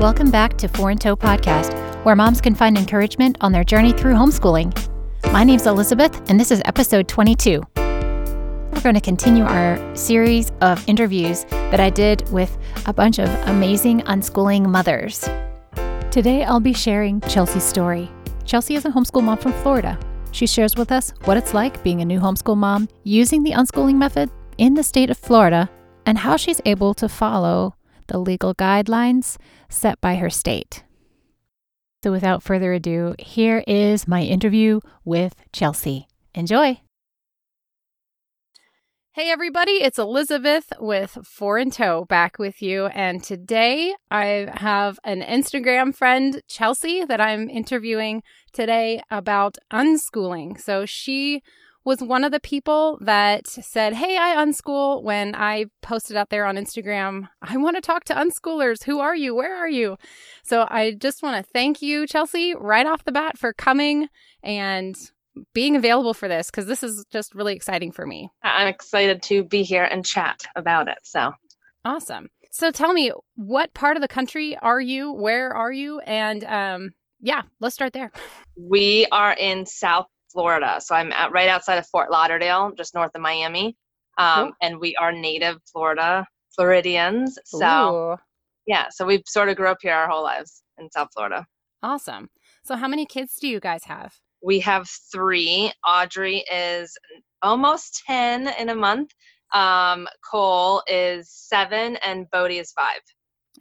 Welcome back to Four in Tow Podcast, where moms can find encouragement on their journey through homeschooling. My name's Elizabeth, and this is episode 22. We're going to continue our series of interviews that I did with a bunch of amazing unschooling mothers. Today, I'll be sharing Chelsea's story. Chelsea is a homeschool mom from Florida. She shares with us what it's like being a new homeschool mom using the unschooling method in the state of Florida and how she's able to follow the legal guidelines set by her state. So, without further ado, here is my interview with Chelsea. Enjoy. Hey, everybody, it's Elizabeth with Four in Tow back with you. And today I have an Instagram friend, Chelsea, that I'm interviewing today about unschooling. So she was one of the people that said, Hey, I unschool when I posted out there on Instagram, I want to talk to unschoolers. Who are you? Where are you? So I just want to thank you, Chelsea, right off the bat for coming and being available for this because this is just really exciting for me. I'm excited to be here and chat about it. So awesome. So tell me, what part of the country are you? Where are you? And um, yeah, let's start there. We are in South Florida. So I'm at, right outside of Fort Lauderdale, just north of Miami. Um, cool. And we are native Florida Floridians. So, Ooh. yeah, so we sort of grew up here our whole lives in South Florida. Awesome. So, how many kids do you guys have? We have three. Audrey is almost 10 in a month. Um, Cole is seven, and Bodie is five.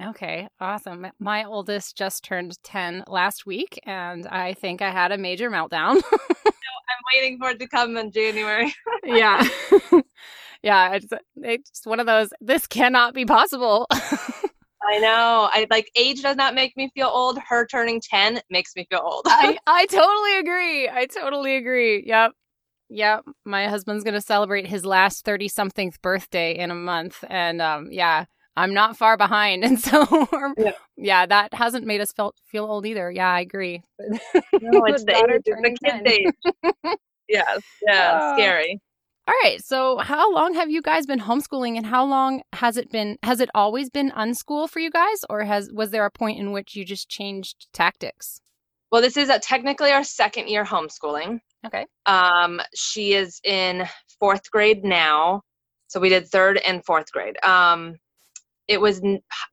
Okay, awesome. My oldest just turned 10 last week, and I think I had a major meltdown. I'm waiting for it to come in January. yeah. yeah, it's, it's one of those, this cannot be possible. I know. I like age does not make me feel old. Her turning 10 makes me feel old. I, I totally agree. I totally agree. Yep. Yep. My husband's going to celebrate his last 30 something birthday in a month. And um, yeah, I'm not far behind. And so, yeah. yeah. that hasn't made us feel, feel old either. Yeah, I agree. No, it's the, the kid age. yes. Yeah. Uh, scary. All right. So, how long have you guys been homeschooling and how long has it been has it always been unschool for you guys or has was there a point in which you just changed tactics? Well, this is a, technically our second year homeschooling. Okay. Um she is in 4th grade now. So we did 3rd and 4th grade. Um it was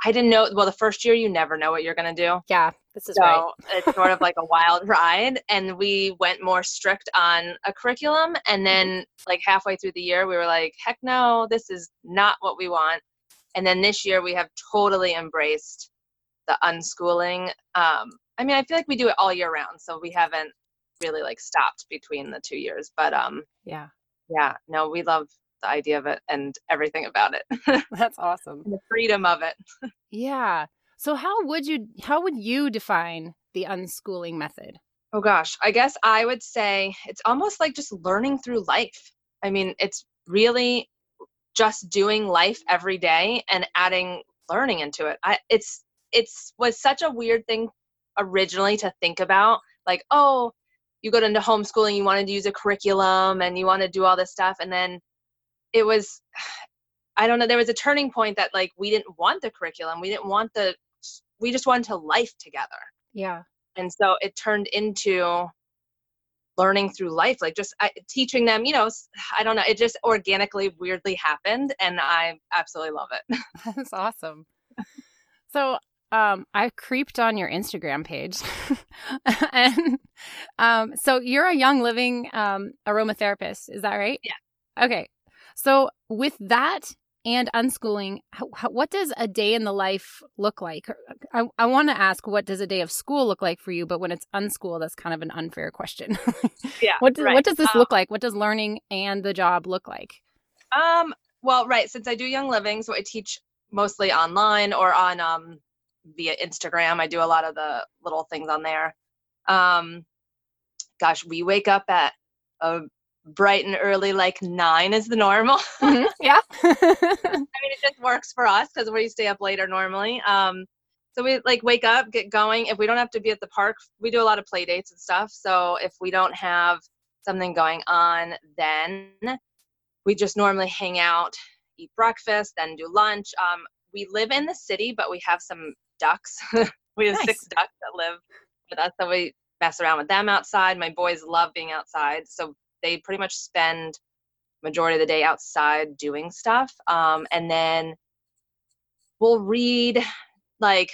I didn't know. Well, the first year you never know what you're gonna do. Yeah, this is so right. it's sort of like a wild ride, and we went more strict on a curriculum, and mm-hmm. then like halfway through the year, we were like, heck no, this is not what we want. And then this year, we have totally embraced the unschooling. Um, I mean, I feel like we do it all year round, so we haven't really like stopped between the two years. But um, yeah, yeah, no, we love the idea of it and everything about it. That's awesome. the freedom of it. yeah. So how would you how would you define the unschooling method? Oh gosh, I guess I would say it's almost like just learning through life. I mean, it's really just doing life every day and adding learning into it. I it's it's was such a weird thing originally to think about like, oh, you go into homeschooling, you wanted to use a curriculum and you want to do all this stuff and then it was i don't know there was a turning point that like we didn't want the curriculum we didn't want the we just wanted to life together. Yeah. And so it turned into learning through life like just I, teaching them you know i don't know it just organically weirdly happened and i absolutely love it. That's awesome. So um i creeped on your instagram page and um so you're a young living um aromatherapist is that right? Yeah. Okay so, with that and unschooling, how, what does a day in the life look like? I, I want to ask, what does a day of school look like for you? But when it's unschool, that's kind of an unfair question. yeah. What does, right. what does this um, look like? What does learning and the job look like? Um. Well, right. Since I do Young Living, so I teach mostly online or on um via Instagram. I do a lot of the little things on there. Um, gosh, we wake up at a bright and early, like nine is the normal. Mm-hmm. Yeah. I mean, it just works for us because we stay up later normally. Um, so we like wake up, get going. If we don't have to be at the park, we do a lot of play dates and stuff. So if we don't have something going on, then we just normally hang out, eat breakfast, then do lunch. Um, we live in the city, but we have some ducks. we have nice. six ducks that live with us, so we mess around with them outside. My boys love being outside, so they pretty much spend majority of the day outside doing stuff. Um, and then we'll read like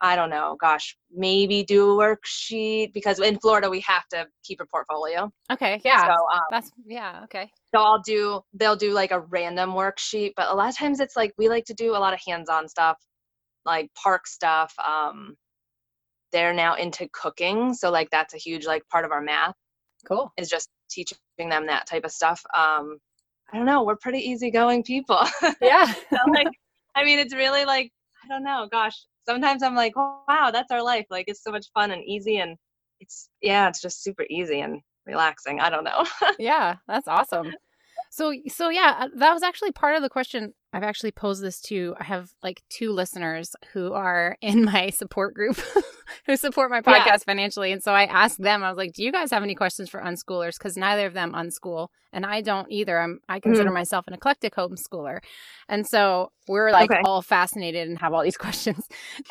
I don't know, gosh, maybe do a worksheet because in Florida we have to keep a portfolio. Okay, yeah. So um, that's yeah, okay. So I'll do they'll do like a random worksheet, but a lot of times it's like we like to do a lot of hands-on stuff, like park stuff. Um they're now into cooking, so like that's a huge like part of our math. Cool. Is just teaching them that type of stuff. Um I don't know, we're pretty easygoing people. Yeah. so, like I mean, it's really like I don't know, gosh, sometimes I'm like, wow, that's our life. Like it's so much fun and easy and it's yeah, it's just super easy and relaxing. I don't know. yeah, that's awesome. So so yeah, uh, that was actually part of the question. I've actually posed this to I have like two listeners who are in my support group who support my podcast yeah. financially. And so I asked them, I was like, Do you guys have any questions for unschoolers? Because neither of them unschool and I don't either. I'm I consider mm-hmm. myself an eclectic homeschooler. And so we're like okay. all fascinated and have all these questions.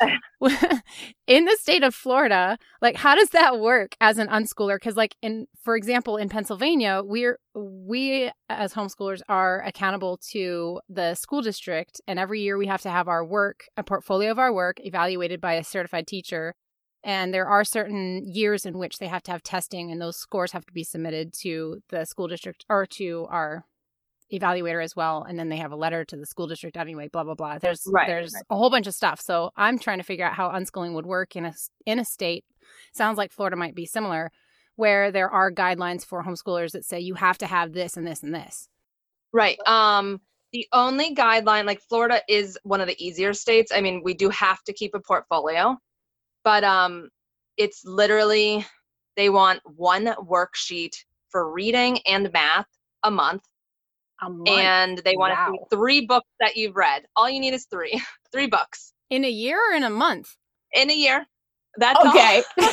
in the state of Florida, like how does that work as an unschooler? Because like in for example, in Pennsylvania, we're we as homeschoolers are accountable to the school district and every year we have to have our work, a portfolio of our work evaluated by a certified teacher and there are certain years in which they have to have testing, and those scores have to be submitted to the school district or to our evaluator as well. And then they have a letter to the school district anyway. Blah blah blah. There's right, there's right. a whole bunch of stuff. So I'm trying to figure out how unschooling would work in a in a state. Sounds like Florida might be similar, where there are guidelines for homeschoolers that say you have to have this and this and this. Right. Um the only guideline like Florida is one of the easier states. I mean, we do have to keep a portfolio but um it's literally they want one worksheet for reading and math a month a month. And they want wow. to see three books that you've read. All you need is three three books. In a year or in a month? In a year. That's okay.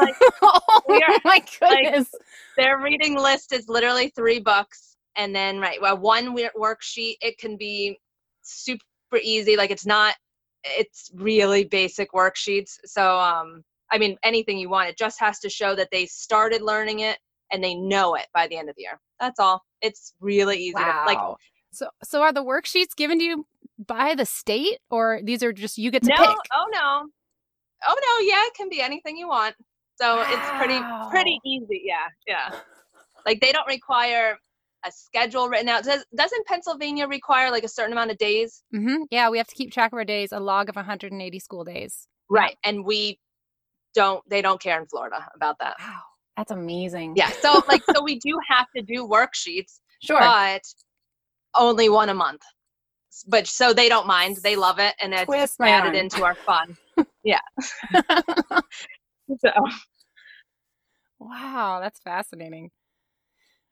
Like, oh are, my goodness. like, their reading list is literally three books and then right well one worksheet it can be super easy like it's not it's really basic worksheets. So, um, I mean, anything you want, it just has to show that they started learning it and they know it by the end of the year. That's all. It's really easy. Wow. To, like, so, so are the worksheets given to you by the state, or these are just you get to no, pick? Oh no, oh no, yeah, it can be anything you want. So wow. it's pretty pretty easy. Yeah, yeah. Like they don't require a schedule written out. Does, doesn't Pennsylvania require like a certain amount of days? Mm-hmm. Yeah, we have to keep track of our days, a log of 180 school days. Right. Yeah. And we don't, they don't care in Florida about that. Wow. That's amazing. Yeah. So, like, so we do have to do worksheets. Sure. But only one a month. But so they don't mind. They love it. And it's Twist added into our fun. yeah. so. Wow. That's fascinating.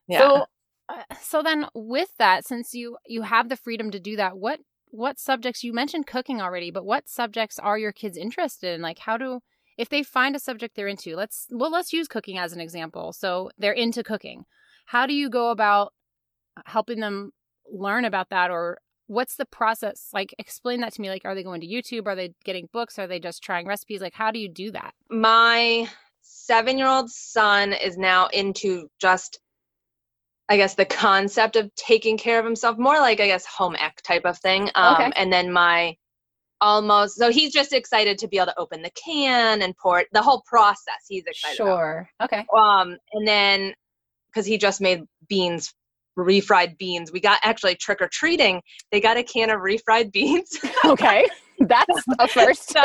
Yeah. So uh, so then with that since you you have the freedom to do that what what subjects you mentioned cooking already but what subjects are your kids interested in like how do if they find a subject they're into let's well let's use cooking as an example. So they're into cooking. How do you go about helping them learn about that or what's the process? Like explain that to me. Like are they going to youtube? Are they getting books? Are they just trying recipes? Like how do you do that? My seven year old son is now into just I guess the concept of taking care of himself, more like I guess home ec type of thing. Um, okay. And then my almost so he's just excited to be able to open the can and pour it, the whole process. He's excited. Sure. About. Okay. Um, and then because he just made beans, refried beans. We got actually trick or treating. They got a can of refried beans. okay, that's a first. so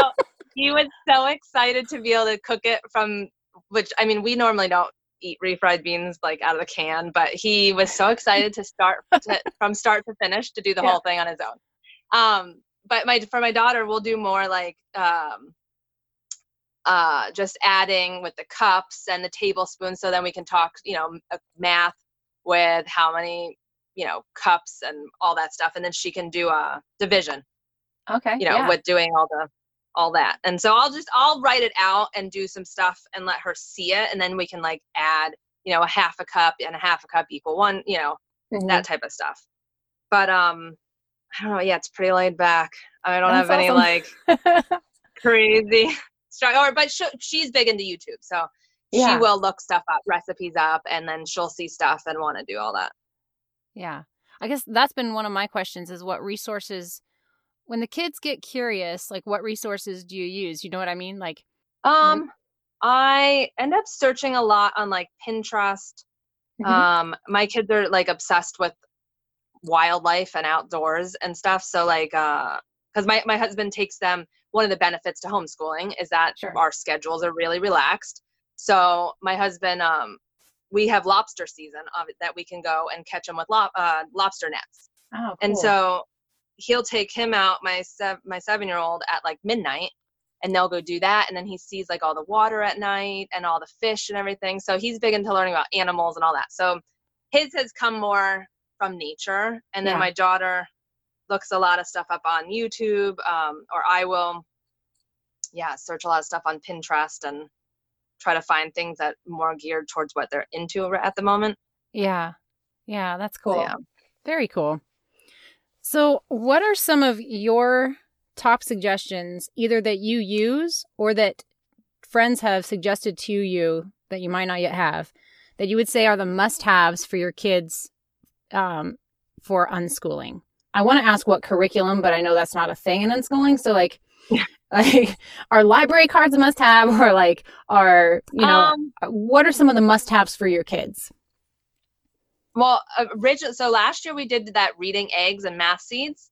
he was so excited to be able to cook it from which I mean we normally don't eat refried beans like out of the can, but he was so excited to start to, from start to finish to do the yeah. whole thing on his own. Um, but my for my daughter, we'll do more like um, uh, just adding with the cups and the tablespoons, so then we can talk, you know, math with how many, you know, cups and all that stuff, and then she can do a division. Okay. You know, yeah. with doing all the all that. And so I'll just I'll write it out and do some stuff and let her see it and then we can like add, you know, a half a cup and a half a cup equal one, you know, mm-hmm. that type of stuff. But um I don't know, yeah, it's pretty laid back. I don't That's have any like crazy. Or but she, she's big into YouTube, so yeah. she will look stuff up, recipes up, and then she'll see stuff and want to do all that. Yeah, I guess that's been one of my questions: is what resources when the kids get curious, like what resources do you use? You know what I mean? Like, um, I end up searching a lot on like Pinterest. Mm-hmm. Um, my kids are like obsessed with wildlife and outdoors and stuff. So like, uh, because my my husband takes them. One of the benefits to homeschooling is that sure. our schedules are really relaxed. So my husband, um, we have lobster season of it that we can go and catch them with lo- uh, lobster nets. Oh, cool. And so he'll take him out, my sev- my seven year old, at like midnight, and they'll go do that. And then he sees like all the water at night and all the fish and everything. So he's big into learning about animals and all that. So his has come more from nature. And then yeah. my daughter looks a lot of stuff up on YouTube, um, or I will, yeah, search a lot of stuff on Pinterest and try to find things that more geared towards what they're into at the moment. Yeah. Yeah, that's cool. Yeah. Very cool. So, what are some of your top suggestions, either that you use or that friends have suggested to you that you might not yet have, that you would say are the must haves for your kids um, for unschooling? I want to ask what curriculum, but I know that's not a thing in unschooling. So, like, like are library cards a must have or like are you know um, what are some of the must haves for your kids well, original. So last year we did that reading eggs and math seeds,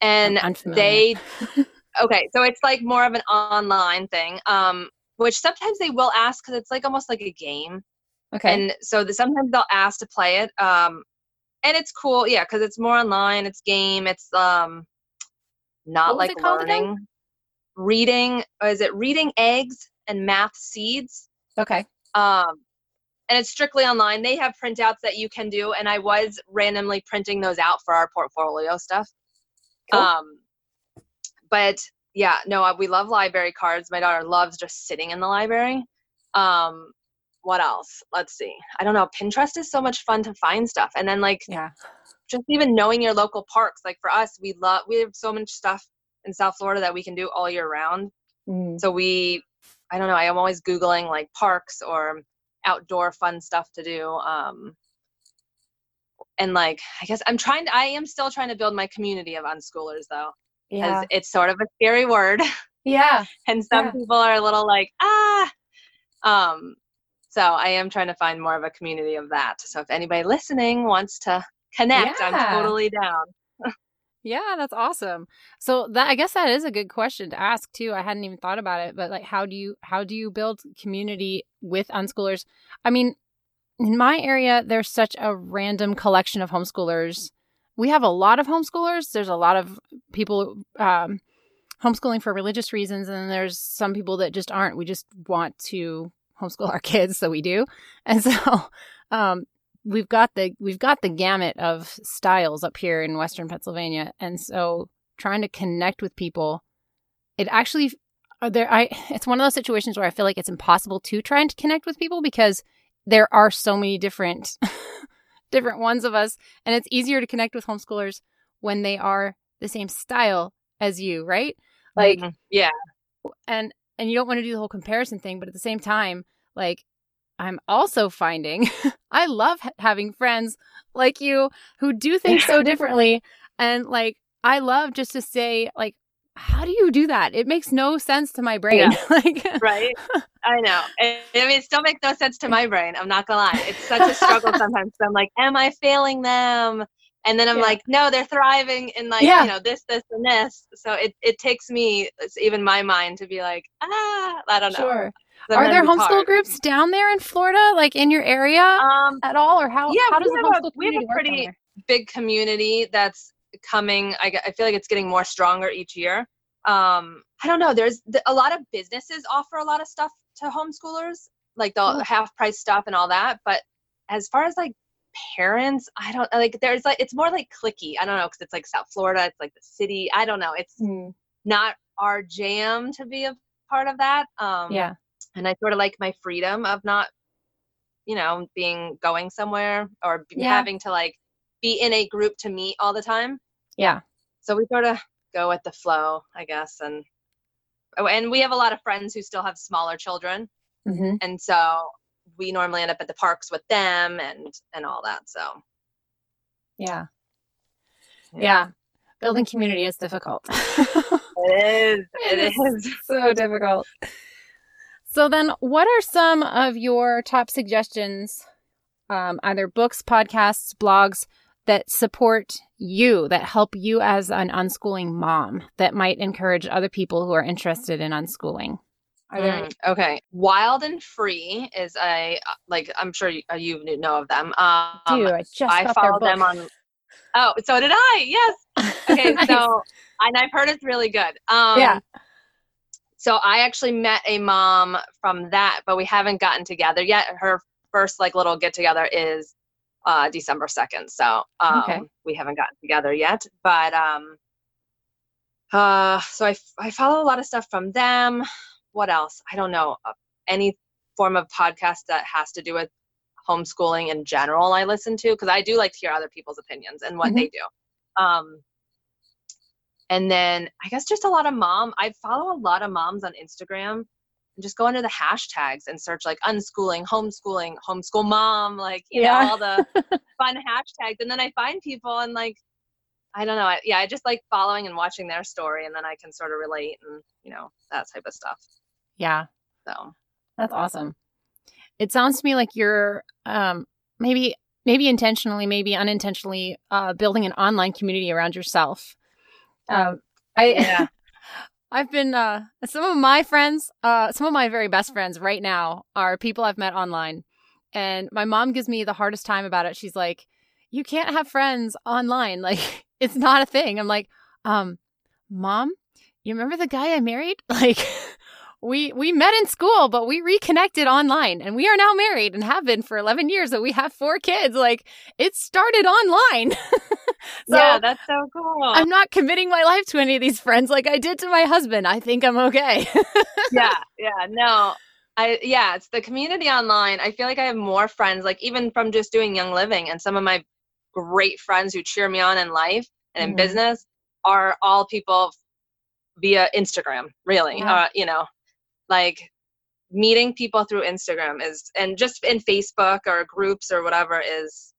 and they. okay, so it's like more of an online thing, um, which sometimes they will ask because it's like almost like a game. Okay. And so the, sometimes they'll ask to play it, um, and it's cool, yeah, because it's more online. It's game. It's um, not like learning. Reading. Is it reading eggs and math seeds? Okay. Um, and it's strictly online. They have printouts that you can do, and I was randomly printing those out for our portfolio stuff. Cool. Um, but yeah, no, we love library cards. My daughter loves just sitting in the library. Um, what else? Let's see. I don't know. Pinterest is so much fun to find stuff, and then like yeah, just even knowing your local parks. Like for us, we love we have so much stuff in South Florida that we can do all year round. Mm. So we, I don't know. I am always googling like parks or outdoor fun stuff to do um and like i guess i'm trying to i am still trying to build my community of unschoolers though yeah it's sort of a scary word yeah and some yeah. people are a little like ah um so i am trying to find more of a community of that so if anybody listening wants to connect yeah. i'm totally down yeah, that's awesome. So that I guess that is a good question to ask too. I hadn't even thought about it, but like how do you how do you build community with unschoolers? I mean, in my area there's such a random collection of homeschoolers. We have a lot of homeschoolers. There's a lot of people um, homeschooling for religious reasons and then there's some people that just aren't. We just want to homeschool our kids, so we do. And so um, we've got the we've got the gamut of styles up here in western pennsylvania and so trying to connect with people it actually there i it's one of those situations where i feel like it's impossible to try and connect with people because there are so many different different ones of us and it's easier to connect with homeschoolers when they are the same style as you right like mm-hmm. yeah and and you don't want to do the whole comparison thing but at the same time like I'm also finding I love having friends like you who do things so differently. And like, I love just to say, like, how do you do that? It makes no sense to my brain. Yeah. like, right? I know. I mean, it still makes no sense to my brain. I'm not gonna lie. It's such a struggle sometimes. I'm like, am I failing them? And then I'm yeah. like, no, they're thriving in like, yeah. you know, this, this, and this. So it, it takes me, it's even my mind to be like, ah, I don't know. Sure. Are there homeschool hard. groups down there in Florida, like in your area um, at all, or how? Yeah, how does the homeschool a, we have a pretty big community that's coming. I, I feel like it's getting more stronger each year. Um, I don't know. There's a lot of businesses offer a lot of stuff to homeschoolers, like the oh. half price stuff and all that. But as far as like parents, I don't like. There's like it's more like cliquey. I don't know because it's like South Florida. It's like the city. I don't know. It's mm. not our jam to be a part of that. Um, yeah and I sort of like my freedom of not, you know, being going somewhere or yeah. having to like be in a group to meet all the time. Yeah. So we sort of go with the flow, I guess, and oh, and we have a lot of friends who still have smaller children, Mm-hmm. and so we normally end up at the parks with them and and all that. So Yeah. Yeah. Building community is difficult. it is. It It is. so difficult. So then what are some of your top suggestions um, either books, podcasts, blogs that support you, that help you as an unschooling mom, that might encourage other people who are interested in unschooling? There? Mm, okay. Wild and Free is a like I'm sure you, uh, you know of them. Um, Dude, I just I their them on. Oh, so did I. Yes. Okay. Nice. So and I've heard it's really good. Um, Yeah. So I actually met a mom from that, but we haven't gotten together yet. Her first like little get together is uh, December second. So um, Okay. we haven't gotten together yet. But um, uh, so I I follow a lot of stuff from them. What else? I don't know. Uh, any form of podcast that has to do with homeschooling in general, I listen to because I do like to hear other people's opinions and what Mhm. they do. Um, and then I guess just a lot of mom. I follow a lot of moms on Instagram. And just go into the hashtags and search like unschooling, homeschooling, homeschool mom, like you Yeah. know all the fun hashtags. And then I find people and like I don't know. I, yeah, I just like following and watching their story, and then I can sort of relate and you know that type of stuff. Yeah. So That's awesome. It sounds to me like you're um, maybe maybe intentionally, maybe unintentionally uh, building an online community around yourself. Um, I yeah, I've been uh, some of my friends, uh, some of my very best friends right now are people I've met online, and my mom gives me the hardest time about it. She's like, "You can't have friends online. Like it's not a thing." I'm like, um, "Mom, you remember the guy I married? Like." We we met in school, but we reconnected online, and we are now married and have been for eleven years. And we have four kids. Like it started online. so yeah, that's so cool. I'm not committing my life to any of these friends like I did to my husband. I think I'm okay. yeah, yeah, no, I yeah, it's the community online. I feel like I have more friends, like even from just doing Young Living, and some of my great friends who cheer me on in life and in Mhm. business are all people via Instagram. Really, Yeah. uh, you know, like meeting people through Instagram is, and just in Facebook or groups or whatever is.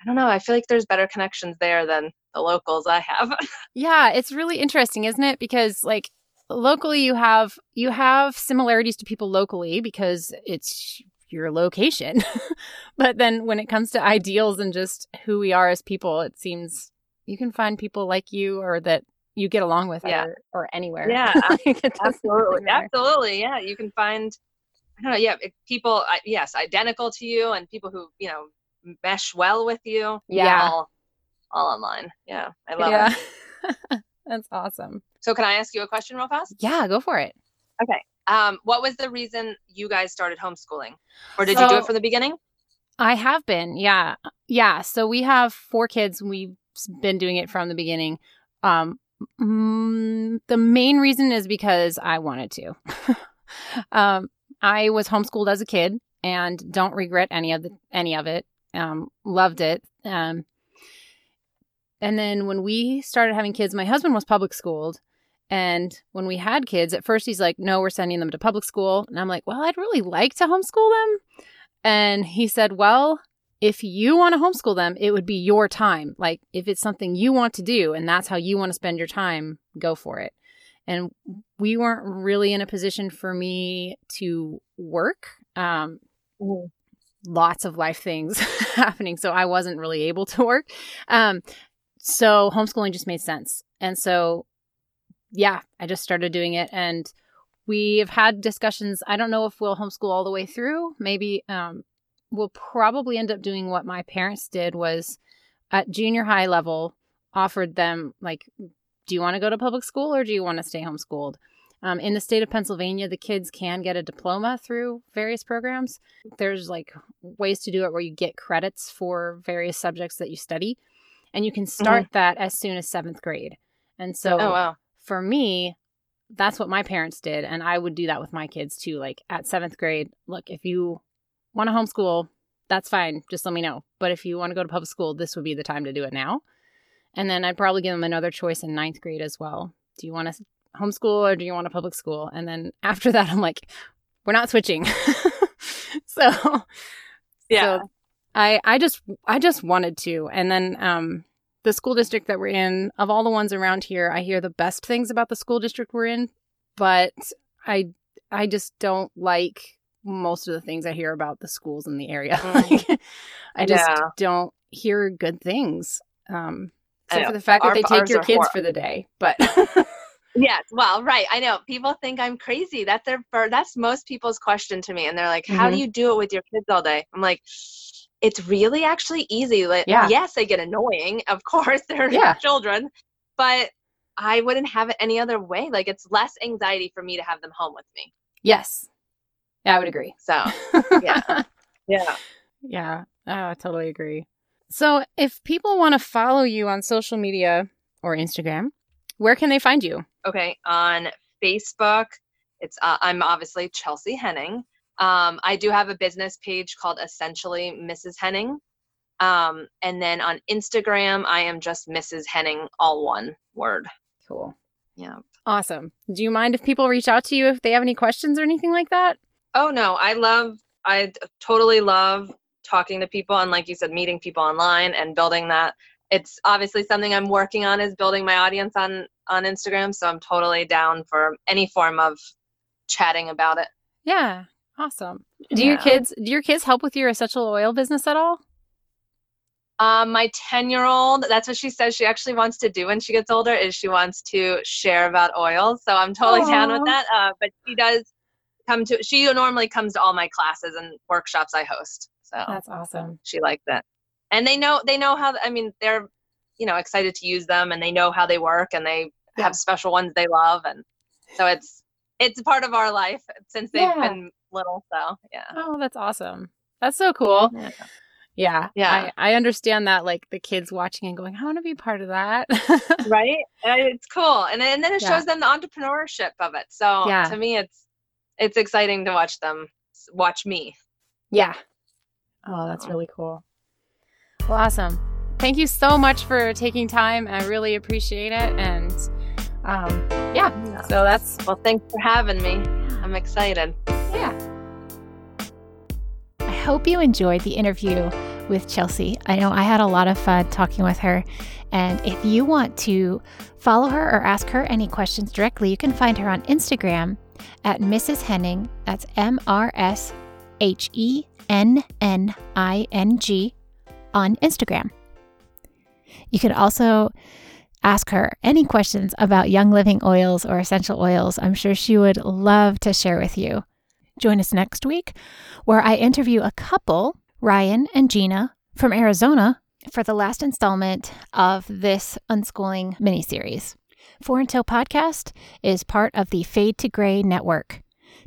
I don't know. I feel like there's better connections there than the locals I have. yeah, it's really interesting, isn't it? Because like locally you have you have similarities to people locally because it's your location. but then when it comes to ideals and just who we are as people, it seems you can find people like you or that you get along with Yeah. either- or anywhere. Yeah, Like, it doesn't absolutely absolutely yeah you can find i don't know yeah people yes identical to you and people who you know mesh well with you Yeah. all, all online yeah i love yeah. it That's awesome. so can i ask you a question real fast Yeah, go for it. Okay. Um what was the reason you guys started homeschooling or did you do it from the beginning I have been, yeah, yeah. So we have four kids. We've been doing it from the beginning. Um, mm, the main reason is because I wanted to. um, I was homeschooled as a kid and don't regret any of the any of it. Um, loved it. Um, and then when we started having kids, my husband was public schooled. And when we had kids, at first he's like, no, we're sending them to public school. And I'm like, well, I'd really like to homeschool them. And he said, Well, if you want to homeschool them, it would be your time. Like, if it's something you want to do and that's how you want to spend your time, go for it. And we weren't really in a position for me to work. Um, lots of life things happening. So I wasn't really able to work. Um, so homeschooling just made sense. And so, yeah, I just started doing it. And we have had discussions. I don't know if we'll homeschool all the way through. Maybe um, we'll probably end up doing what my parents did was at junior high level offered them like do you want to go to public school or do you want to stay homeschooled um, in the state of pennsylvania the kids can get a diploma through various programs there's like ways to do it where you get credits for various subjects that you study and you can start that as soon as seventh grade and so oh wow for me, that's what my parents did. And I would do that with my kids too. Like at seventh grade, look, if you want to homeschool, that's fine. Just let me know. But if you want to go to public school, this would be the time to do it now. And then I'd probably give them another choice in ninth grade as well. Do you want to homeschool or do you want a public school? And then after that, I'm like, we're not switching. so, Yeah. so I I just I just wanted to. And then um the school district that we're in, of all the ones around here, I hear the best things about the school district we're in, but I I just don't like most of the things I hear about the schools in the area. Mm. I just Yeah. don't hear good things. Um except for the fact Our- that they take your kids horrible. for the day. But Yes, well, right. I know people think I'm crazy. That's their that's most people's question to me, and they're like, "How Mhm. do you do it with your kids all day?" I'm like, "It's really actually easy. Like, Yeah. yes, they get annoying. Of course, they're Yeah. children, but I wouldn't have it any other way. Like, it's less anxiety for me to have them home with me. yes. Yeah, I would agree. So, Yeah. yeah. Yeah, oh, I totally agree. So, if people want to follow you on social media or Instagram, where can they find you? Okay, on Facebook, it's uh, I'm obviously Chelsea Henning. Um, I do have a business page called Essentially Mrs. Henning. Um, and then on Instagram, I am just Mrs. Henning, all one word. Cool. Yeah. Awesome. Do you mind if people reach out to you if they have any questions or anything like that? Oh no, I love, I totally love talking to people and like you said, meeting people online and building that. It's obviously something I'm working on is building my audience on on Instagram. So I'm totally down for any form of chatting about it. Yeah. Awesome. Do your kids do your kids help with your essential oil business at all? Um, my 10 year old, that's what she says she actually wants to do when she gets older is she wants to share about oils. So I'm totally down with that. Uh, but she does come to, she normally comes to all my classes and workshops I host. So That's awesome. she likes it. And they know, they know how, I mean, they're, you know, excited to use them and they know how they work and they Yeah. have special ones they love. And so it's, it's part of our life since they've Yeah. been little. So yeah. Oh, that's awesome. That's so cool. Yeah. Yeah. Yeah. I, I understand that like the kids watching and going, I want to be part of that. right And it's cool and then, and then it shows them the entrepreneurship of it so Yeah. to me it's it's exciting to watch them watch me Yeah. Oh, that's really cool. Well, awesome. Thank you so much for taking time. I really appreciate it. And um, yeah, so that's, well thanks for having me i'm excited yeah. I hope you enjoyed the interview with Chelsea. I know I had a lot of fun talking with her. And if you want to follow her or ask her any questions directly, you can find her on Instagram at Mrs. Henning. That's M R S H E N N I N G on Instagram. You can also ask her any questions about Young Living oils or essential oils. I'm sure she would love to share with you. Join us next week where I interview a couple, Ryan and Gina from Arizona, for the last installment of this unschooling miniseries. Four in Tow Podcast is part of the Fade to Gray Network.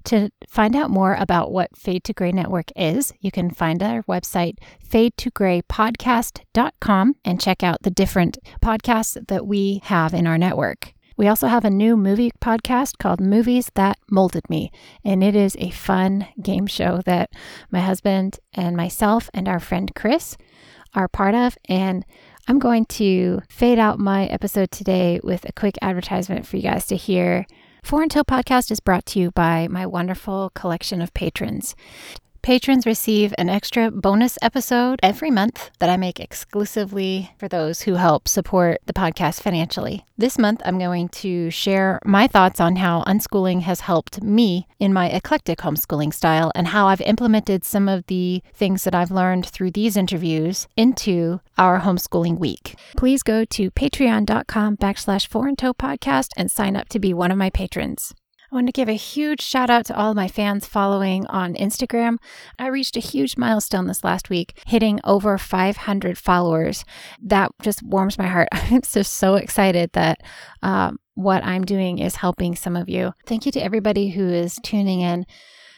To find out more about what Fade to Gray Network is, you can find our website, fadetograypodcast.com, and check out the different podcasts that we have in our network. We also have a new movie podcast called Movies That Molded Me, and it is a fun game show that my husband and myself and our friend Chris are part of. And I'm going to fade out my episode today with a quick advertisement for you guys to hear. Four in Tow Podcast is brought to you by my wonderful collection of patrons. Patrons receive an extra bonus episode every month that I make exclusively for those who help support the podcast financially. This month, I'm going to share my thoughts on how unschooling has helped me in my eclectic homeschooling style and how I've implemented some of the things that I've learned through these interviews into our homeschooling week. Please go to patreon.com backslash Four in Tow podcast and sign up to be one of my patrons. I want to give a huge shout out to all my fans following on Instagram. I reached a huge milestone this last week, hitting over 500 followers. That just warms my heart. I'm just so excited that um, what I'm doing is helping some of you. Thank you to everybody who is tuning in.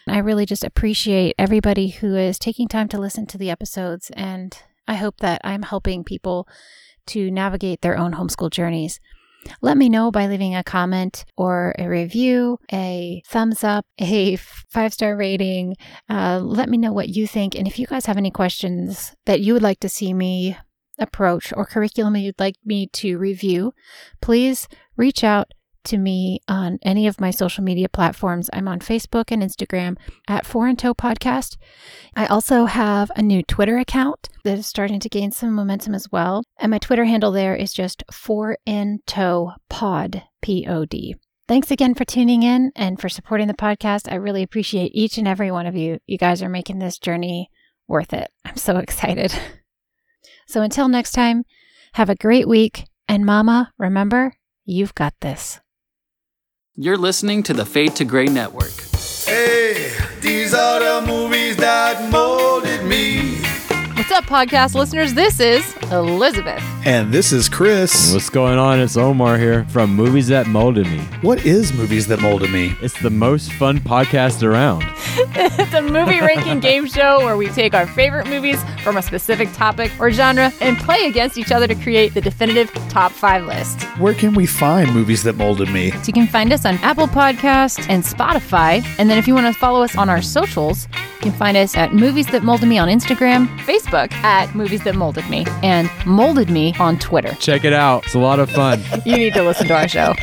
I really just appreciate everybody who is taking time to listen to the episodes, and I hope that I'm helping people to navigate their own homeschool journeys. Let me know by leaving a comment or a review, a thumbs up, a five star rating. Uh, let me know what you think. And if you guys have any questions that you would like to see me approach or curriculum you'd like me to review, please reach out to me on any of my social media platforms. I'm on Facebook and Instagram at Four in Tow Podcast. I also have a new Twitter account that is starting to gain some momentum as well. And my Twitter handle there is just Four in Tow Pod, P O D. Thanks again for tuning in and for supporting the podcast. I really appreciate each and every one of you. You guys are making this journey worth it. I'm so excited. So until next time, have a great week. And Mama, remember, you've got this. You're listening to the Fade to Gray Network. Hey, these are the movies that molded me. What's up, podcast listeners? This is Elizabeth. And this is Chris. What's going on? It's Omar here from Movies That Molded Me. What is Movies That Molded Me? It's the most fun podcast around. it's a movie ranking game show where we take our favorite movies from a specific topic or genre and play against each other to create the definitive top five list. Where can we find Movies That Molded Me? So you can find us on Apple Podcasts and Spotify. And then if you want to follow us on our socials, you can find us at Movies That Molded Me on Instagram, Facebook at Movies That Molded Me, and Molded Me on Twitter. Check it out. It's a lot of fun. You need to listen to our show.